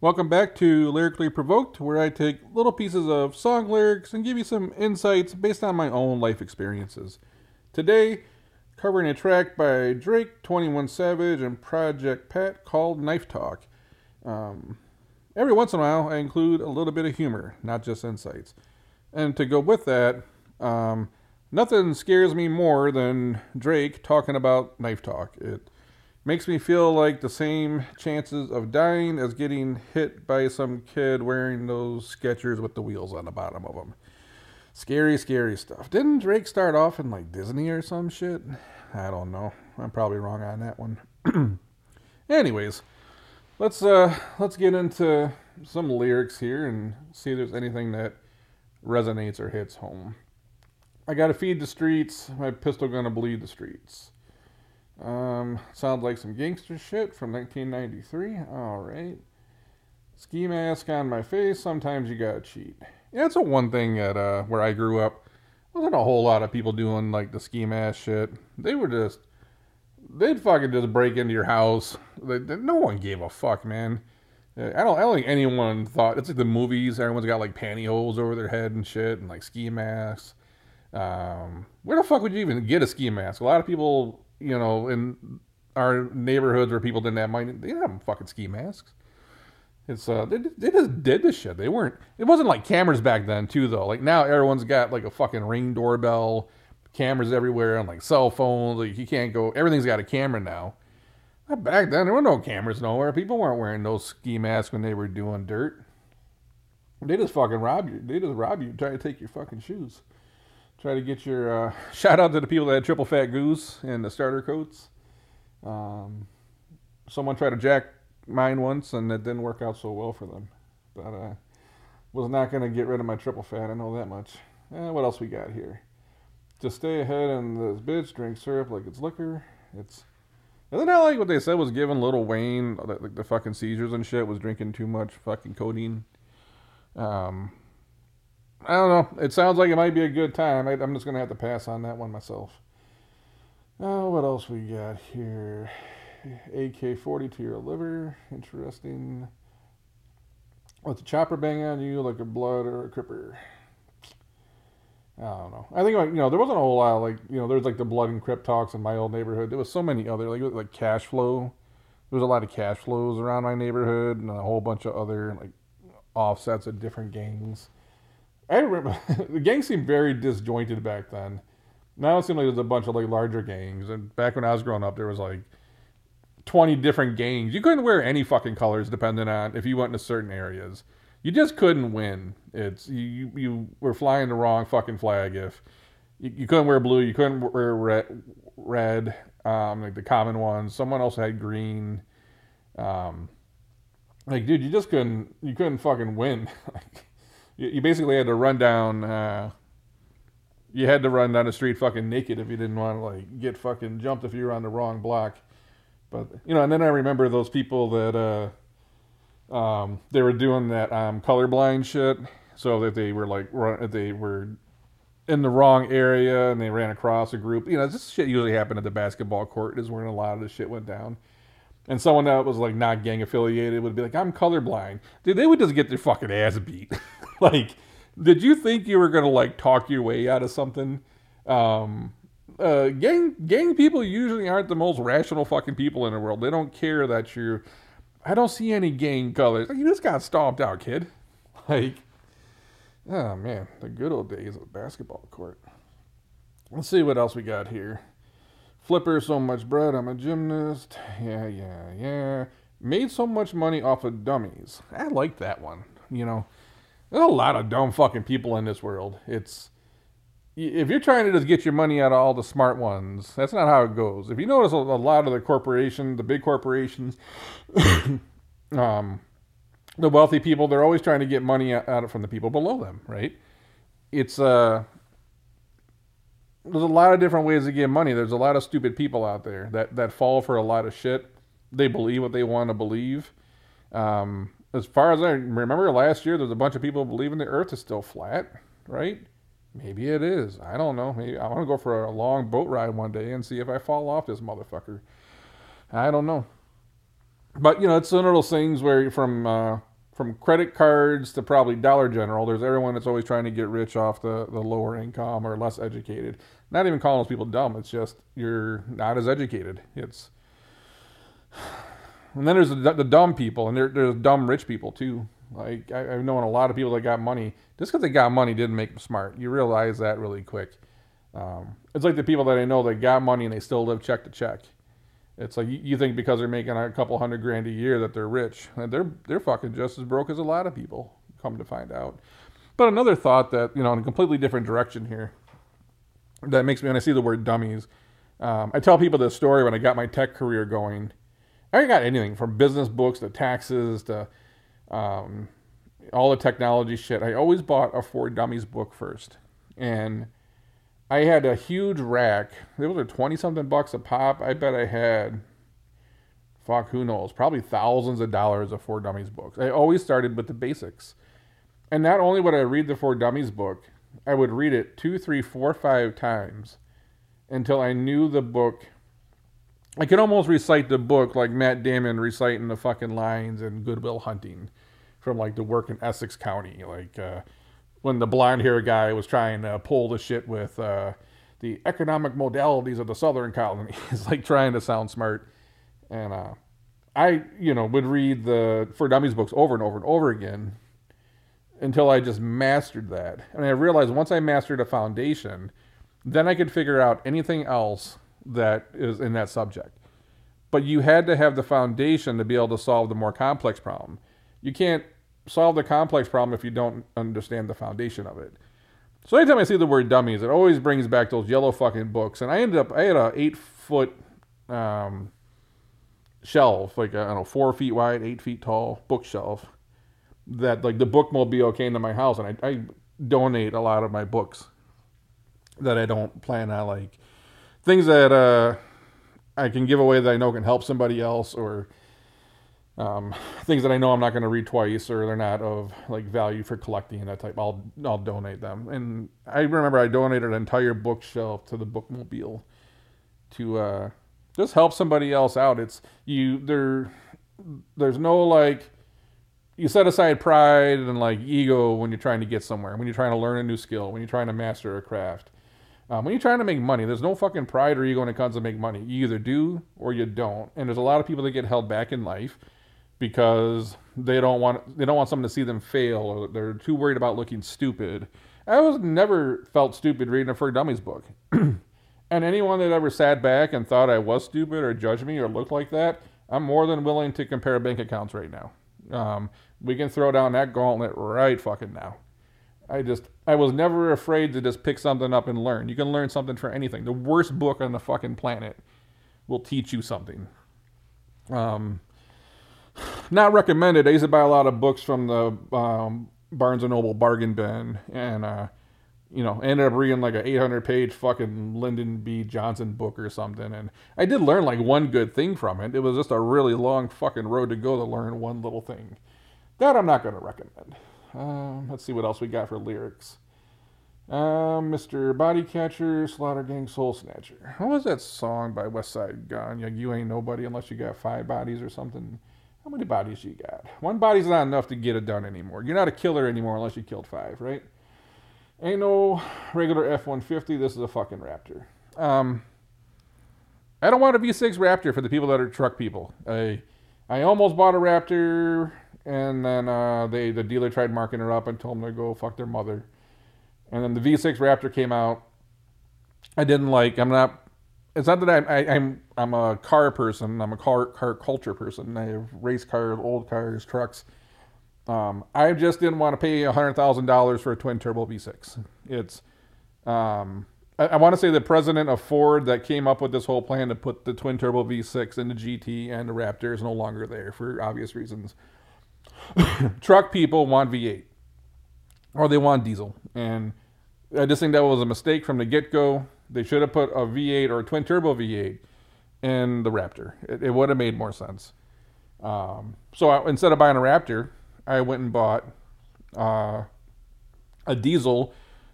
Welcome back to Lyrically Provoked, where I take little pieces of song lyrics and give you some insights based on my own life experiences. Today, covering a track by Drake, 21 Savage, and Project Pat called Knife Talk. Um, every once in a while, I include a little bit of humor, not just insights. And to go with that, um, nothing scares me more than Drake talking about knife talk. Makes me feel like the same chances of dying as getting hit by some kid wearing those Skechers with the wheels on the bottom of them. Scary, scary stuff. Didn't Drake start off in like Disney or some shit? I don't know. I'm probably wrong on that one. Anyways, let's uh let's get into some lyrics here and see if there's anything that resonates or hits home. I gotta feed the streets, my pistol gonna bleed the streets. Um, sounds like some gangster shit from 1993. All right. Ski mask on my face. Sometimes you gotta cheat. Yeah, it's a one thing at uh, where I grew up. Wasn't a whole lot of people doing like the ski mask shit. They were just, they'd fucking just break into your house. They, they, no one gave a fuck, man. I don't, I don't think anyone thought it's like the movies. Everyone's got like pantyhose over their head and shit, and like ski masks. Um, where the fuck would you even get a ski mask? A lot of people you know, in our neighborhoods where people didn't have money, they didn't have fucking ski masks. It's uh, they, they just did this shit. They weren't. It wasn't like cameras back then too, though. Like now, everyone's got like a fucking ring doorbell, cameras everywhere, and like cell phones. Like you can't go. Everything's got a camera now. Back then, there were no cameras nowhere. People weren't wearing those ski masks when they were doing dirt. They just fucking rob you. They just rob you, try to take your fucking shoes try to get your uh, shout out to the people that had triple fat goose and the starter coats. Um, someone tried to jack mine once, and it didn't work out so well for them. But uh, was not going to get rid of my triple fat. I know that much. Eh, what else we got here? To stay ahead and this bitch, drink syrup like it's liquor. It's isn't that like what they said was giving Lil Wayne like the fucking seizures and shit was drinking too much fucking codeine. Um, I don't know. It sounds like it might be a good time. I, am just going to have to pass on that one myself. Oh, what else we got here? AK 40 to your liver. Interesting. Let the chopper bang on you like a blood or a cripper. I don't know. I think like you know there wasn't a whole lot of, like you know there's like the blood and crip talks in my old neighborhood. There was so many other like like cash flow. There was a lot of cash flows around my neighborhood and a whole bunch of other like offsets of different gangs. I remember the gang seemed very disjointed back then. Now it seems like there's a bunch of like larger gangs. And back when I was growing up, there was like 20 different gangs. You couldn't wear any fucking colors depending on if you went into certain areas. You just couldn't win. It's you you were flying the wrong fucking flag if you, you couldn't wear blue, you couldn't wear red, red um, like the common ones. Someone else had green. Um, like dude, you just couldn't you couldn't fucking win. like you, you basically had to run down. Uh, you had to run down the street fucking naked if you didn't want to like get fucking jumped if you were on the wrong block. But you know, and then I remember those people that uh, um, they were doing that um, colorblind shit, so that they were like run, they were in the wrong area and they ran across a group. You know, this shit usually happened at the basketball court is where a lot of this shit went down. And someone that was like not gang affiliated would be like, "I'm colorblind." Dude, they would just get their fucking ass beat. like, did you think you were gonna like talk your way out of something? Um, uh, gang gang people usually aren't the most rational fucking people in the world. They don't care that you're. I don't see any gang colors. Like, you just got stomped out, kid. Like, oh man, the good old days of basketball court. Let's see what else we got here. Flipper, so much bread. I'm a gymnast. Yeah, yeah, yeah. Made so much money off of dummies. I like that one. You know, there's a lot of dumb fucking people in this world. It's if you're trying to just get your money out of all the smart ones, that's not how it goes. If you notice a, lot of the corporations, the big corporations, um, the wealthy people, they're always trying to get money out, out from the people below them, right? It's uh there's a lot of different ways to get money. There's a lot of stupid people out there that that fall for a lot of shit. They believe what they want to believe. Um, as far as I remember, last year there's a bunch of people believing the Earth is still flat, right? Maybe it is. I don't know. Maybe I want to go for a long boat ride one day and see if I fall off this motherfucker. I don't know. But you know, it's one of those things where from uh, from credit cards to probably Dollar General, there's everyone that's always trying to get rich off the, the lower income or less educated. Not even calling those people dumb. It's just you're not as educated. It's and then there's the, the dumb people, and there, there's dumb rich people too. Like I, have known a lot of people that got money just because they got money didn't make them smart. You realize that really quick. Um, it's like the people that I know that got money and they still live check to check. It's like you, think because they're making a couple hundred grand a year that they're rich, and they're they're fucking just as broke as a lot of people. Come to find out. But another thought that you know in a completely different direction here that makes me when I see the word dummies. Um, I tell people this story when I got my tech career going. I got anything from business books to taxes to um, all the technology shit. I always bought a For Dummies book first, and I had a huge rack. Was a twenty something bucks a pop. I bet I had, fuck, who knows, probably thousands of dollars of For Dummies books. I always started with the basics, and not only would I read the For Dummies book, I would read it two, three, four, five times until I knew the book I could almost recite the book like Matt Damon reciting the fucking lines in Good Will Hunting from like the work in Essex County, like uh, when the blonde hair guy was trying to pull the shit with uh, the economic modalities of the Southern colony. He's like trying to sound smart, and uh, I, you know, would read the For Dummies books over and over and over again until I just mastered that, and I realized once I mastered a foundation, then I could figure out anything else that is in that subject. But you had to have the foundation to be able to solve the more complex problem. You can't solve the complex problem if you don't understand the foundation of it. So anytime I see the word dummies, it always brings back those yellow fucking books. And I ended up, I had a eight foot um, shelf, like I don't know, four feet wide, eight feet tall bookshelf. That like the bookmobile came to my house, and I, I donate a lot of my books that I don't plan on like things that uh, I can give away that I know can help somebody else, or um, things that I know I'm not going to read twice, or they're not of like value for collecting and that type. I'll I'll donate them. And I remember I donated an entire bookshelf to the bookmobile to uh, just help somebody else out. It's you there. There's no like you set aside pride and like ego when you're trying to get somewhere, when you're trying to learn a new skill, when you're trying to master a craft. Um, when you're trying to make money, there's no fucking pride or ego when it comes to make money. You either do or you don't. And there's a lot of people that get held back in life because they don't want they don't want someone to see them fail or they're too worried about looking stupid. I was never felt stupid reading a For Dummies book. and anyone that ever sat back and thought I was stupid or judged me or looked like that, I'm more than willing to compare bank accounts right now. Um, we can throw down that gauntlet right fucking now. I just I was never afraid to just pick something up and learn. You can learn something for anything. The worst book on the fucking planet will teach you something. Um, not recommended. I used to buy a lot of books from the um, Barnes and Noble bargain bin, and uh, you know, ended up reading like an 800 page fucking Lyndon B. Johnson book or something. And I did learn like one good thing from it. It was just a really long fucking road to go to learn one little thing. That I'm not going to recommend. Um, let's see what else we got for lyrics. Um, Mr. Bodycatcher, Slaughter Gang, Soul Snatcher. What was that song by Westside Gunn? Like, you ain't nobody unless you got five bodies or something. How many bodies you got? One body's not enough to get it done anymore. You're not a killer anymore unless you killed five, right? Ain't no regular F 150. This is a fucking Raptor. Um, I don't want a V6 Raptor for the people that are truck people. I, I almost bought a Raptor and then uh, they the dealer tried marking her up and told them to go fuck their mother. And then the V6 Raptor came out. I didn't like. I'm not. It's not that I, I, I'm I'm a car person. I'm a car car culture person. I have race cars, old cars, trucks. Um, I just didn't want to pay hundred thousand dollars for a twin turbo V6. It's um, I, I want to say the president of Ford that came up with this whole plan to put the twin turbo V6 in the GT and the Raptor is no longer there for obvious reasons. truck people want V8 or they want diesel. And I just think that was a mistake from the get go. They should have put a V8 or a twin turbo V8 in the Raptor. It, it would have made more sense. Um, so I, instead of buying a Raptor, I went and bought uh, a diesel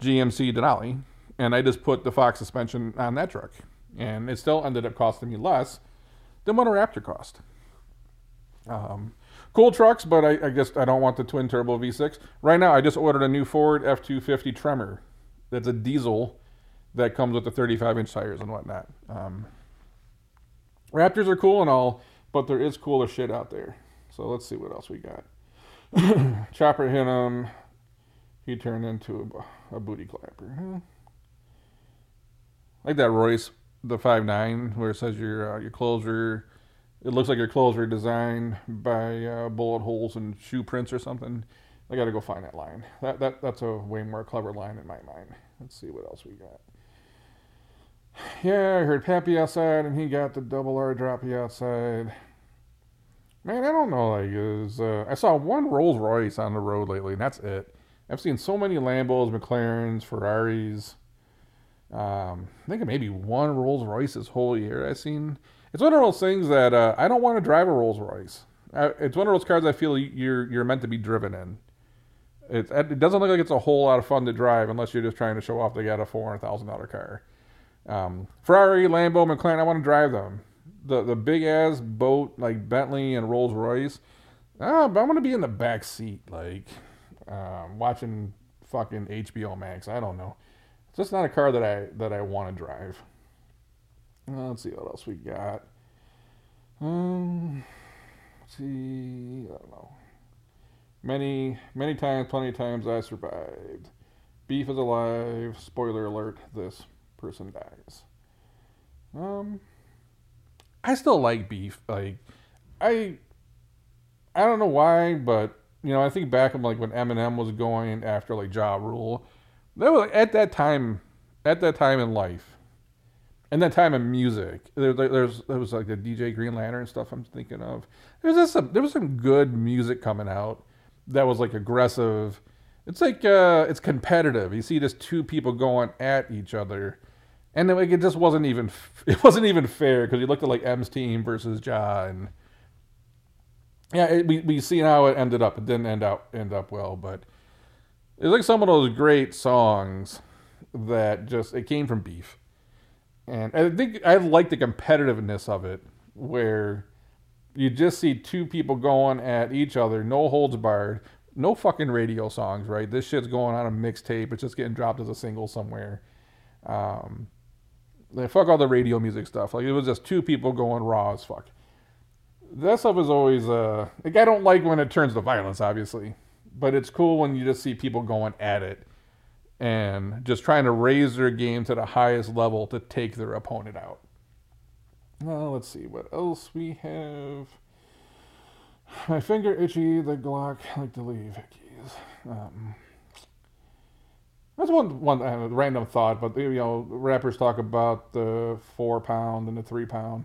GMC Denali, and I just put the Fox suspension on that truck, and it still ended up costing me less than what a Raptor cost. Um, Cool trucks, but I, I guess I don't want the twin turbo V6. Right now, I just ordered a new Ford F 250 Tremor. That's a diesel that comes with the 35 inch tires and whatnot. Um, Raptors are cool and all, but there is cooler shit out there. So let's see what else we got. Chopper hit him. He turned into a, a booty clapper. Like that Royce, the five nine, where it says your uh, your clothes were. It looks like your clothes were designed by uh, bullet holes and shoe prints or something. I got to go find that line. That that that's a way more clever line in my mind. Let's see what else we got. Yeah, I heard Pappy outside, and he got the double R droppy outside. Man, I don't know. Like, is uh, I saw one Rolls Royce on the road lately, and that's it. I've seen so many Lambos, McLarens, Ferraris. Um, I think maybe one Rolls Royce this whole year. I've seen. It's one of those things that uh, I don't want to drive a Rolls Royce. It's one of those cars I feel you're you're meant to be driven in. It, it doesn't look like it's a whole lot of fun to drive unless you're just trying to show off they got a four hundred thousand dollar car. Um, Ferrari, Lambo, McLaren, I want to drive them. The the big ass boat like Bentley and Rolls Royce. Ah, but I'm gonna be in the back seat, like um, watching fucking HBO Max. I don't know. It's just not a car that I that I want to drive. Let's see what else we got. Um, let's see. I don't know. Many many times, plenty of times, I survived. Beef is alive. Spoiler alert: this person dies. Um, I still like beef. Like, I, I don't know why, but you know, I think back of like when Eminem was going after like Ja Rule. That was at that time, at that time in life, and that time in music. There, there, there's there was like the DJ Green Lantern stuff. I'm thinking of. There's just some there was some good music coming out that was like aggressive. It's like uh, it's competitive. You see just two people going at each other and then, like it just wasn't even it wasn't even fair because you looked at like Em's team versus and yeah, it, we we see how it ended up. It didn't end up end up well, but it's like some of those great songs that just it came from beef, and I think I like the competitiveness of it where you just see two people going at each other, no holds barred, no fucking radio songs, right? This shit's going on a mixtape. It's just getting dropped as a single somewhere. Um, like, fuck all the radio music stuff. Like it was just two people going raw as fuck. That stuff is always uh like I don't like when it turns to violence, obviously, but it's cool when you just see people going at it and just trying to raise their game to the highest level to take their opponent out. Well, let's see what else we have. My finger itchy, the Glock like to leave. Keys. Um, that's one one uh, random thought, but you know, rappers talk about the four pound and the three pound.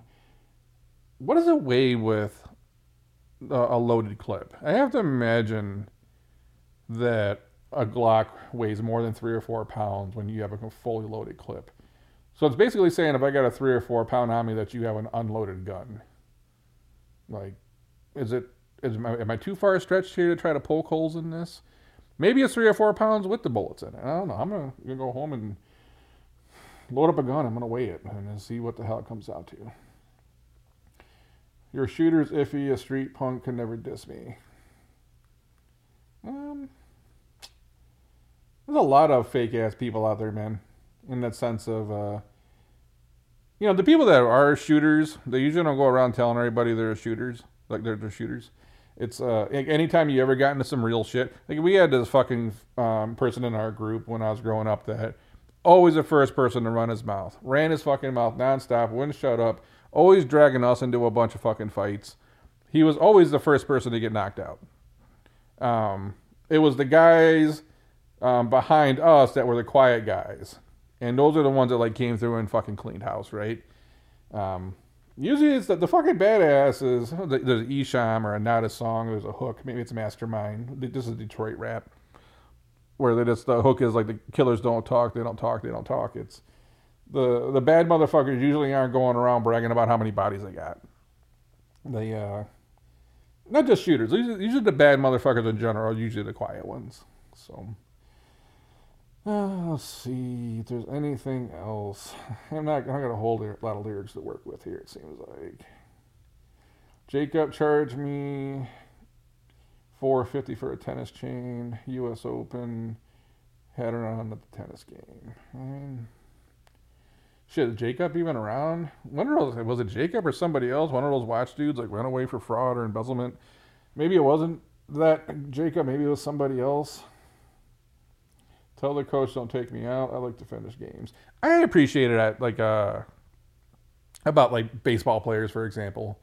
What does it weigh with a loaded clip? I have to imagine that a Glock weighs more than three or four pounds when you have a fully loaded clip. So it's basically saying if I got a three or four pound on me that you have an unloaded gun. Like, is it is my, am I too far stretched here to try to poke holes in this? Maybe it's three or four pounds with the bullets in it. I don't know. I'm gonna, gonna go home and load up a gun. I'm gonna weigh it and see what the hell it comes out to. Your shooter's iffy. A street punk can never diss me. Um, there's a lot of fake ass people out there, man. In that sense of, uh, you know, the people that are shooters, they usually don't go around telling everybody they're shooters, like they're, they're shooters. It's uh, anytime you ever got into some real shit. Like we had this fucking um, person in our group when I was growing up that always the first person to run his mouth, ran his fucking mouth nonstop, wouldn't shut up, always dragging us into a bunch of fucking fights. He was always the first person to get knocked out. Um, it was the guys um, behind us that were the quiet guys, and those are the ones that like came through and fucking cleaned house, right? Um, Usually it's the, the fucking badasses. there's Esham or a not a song. There's a hook. Maybe it's Mastermind. This is Detroit rap, where they just the hook is like the killers don't talk. They don't talk. They don't talk. It's the the bad motherfuckers usually aren't going around bragging about how many bodies they got. They uh, not just shooters. Usually, usually the bad motherfuckers in general. Usually the quiet ones. So. Uh, let's see if there's anything else. I'm not. I got a whole lot of lyrics to work with here. It seems like Jacob charged me 450 for a tennis chain, U.S. Open, had her on at the tennis game. I mean, shit, is Jacob even around? One of those, was it Jacob or somebody else? One of those watch dudes like ran away for fraud or embezzlement. Maybe it wasn't that Jacob, maybe it was somebody else. Tell the coach don't take me out. I like to finish games. I appreciate it at like uh about like baseball players, for example.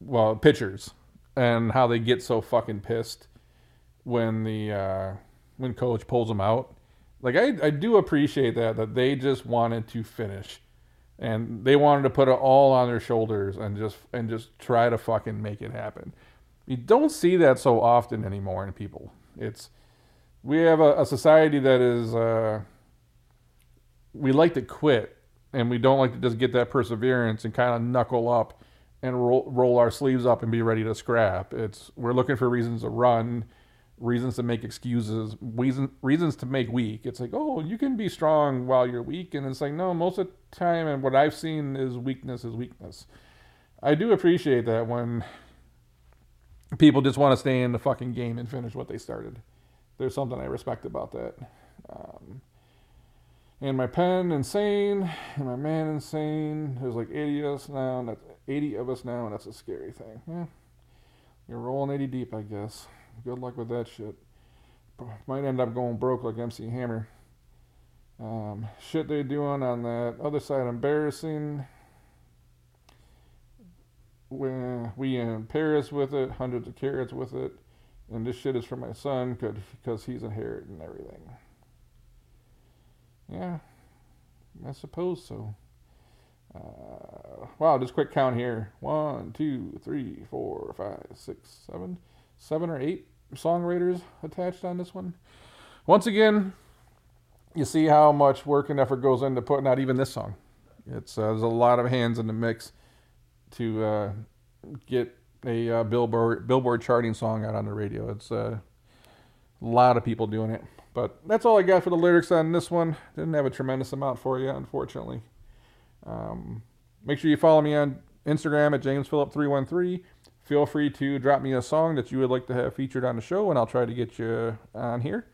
Well, pitchers and how they get so fucking pissed when the uh, when coach pulls them out. Like I, I do appreciate that that they just wanted to finish, and they wanted to put it all on their shoulders and just and just try to fucking make it happen. You don't see that so often anymore in people. It's we have a, a society that is uh, we like to quit and we don't like to just get that perseverance and kind of knuckle up and roll, roll our sleeves up and be ready to scrap. It's we're looking for reasons to run, reasons to make excuses, reason, reasons to make weak. It's like, oh, you can be strong while you're weak, and it's like, no, most of the time, and what I've seen is weakness is weakness. I do appreciate that when people just want to stay in the fucking game and finish what they started. There's something I respect about that. Um, and my pen insane, and my man insane. There's like 80 of us now, and that's 80 of us now, and that's a scary thing. Yeah. You're rolling 80 deep, I guess. Good luck with that shit. Might end up going broke like MC Hammer. Um, shit they doing on that other side, embarrassing. When we in Paris with it, hundreds of carats with it, and this shit is for my son because he's inheriting everything. Yeah, I suppose so. Uh, wow, just quick count here. One, two, three, four, five, six, seven, seven or eight songwriters attached on this one. Once again, you see how much work and effort goes into putting out even this song. It's uh, there's a lot of hands in the mix to uh, get a uh, billboard billboard charting song out on the radio. It's uh, a lot of people doing it. But that's all I got for the lyrics on this one. Didn't have a tremendous amount for you, unfortunately. Um, make sure you follow me on Instagram at JamesPhillip313. Feel free to drop me a song that you would like to have featured on the show, and I'll try to get you on here.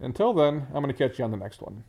Until then, I'm going to catch you on the next one.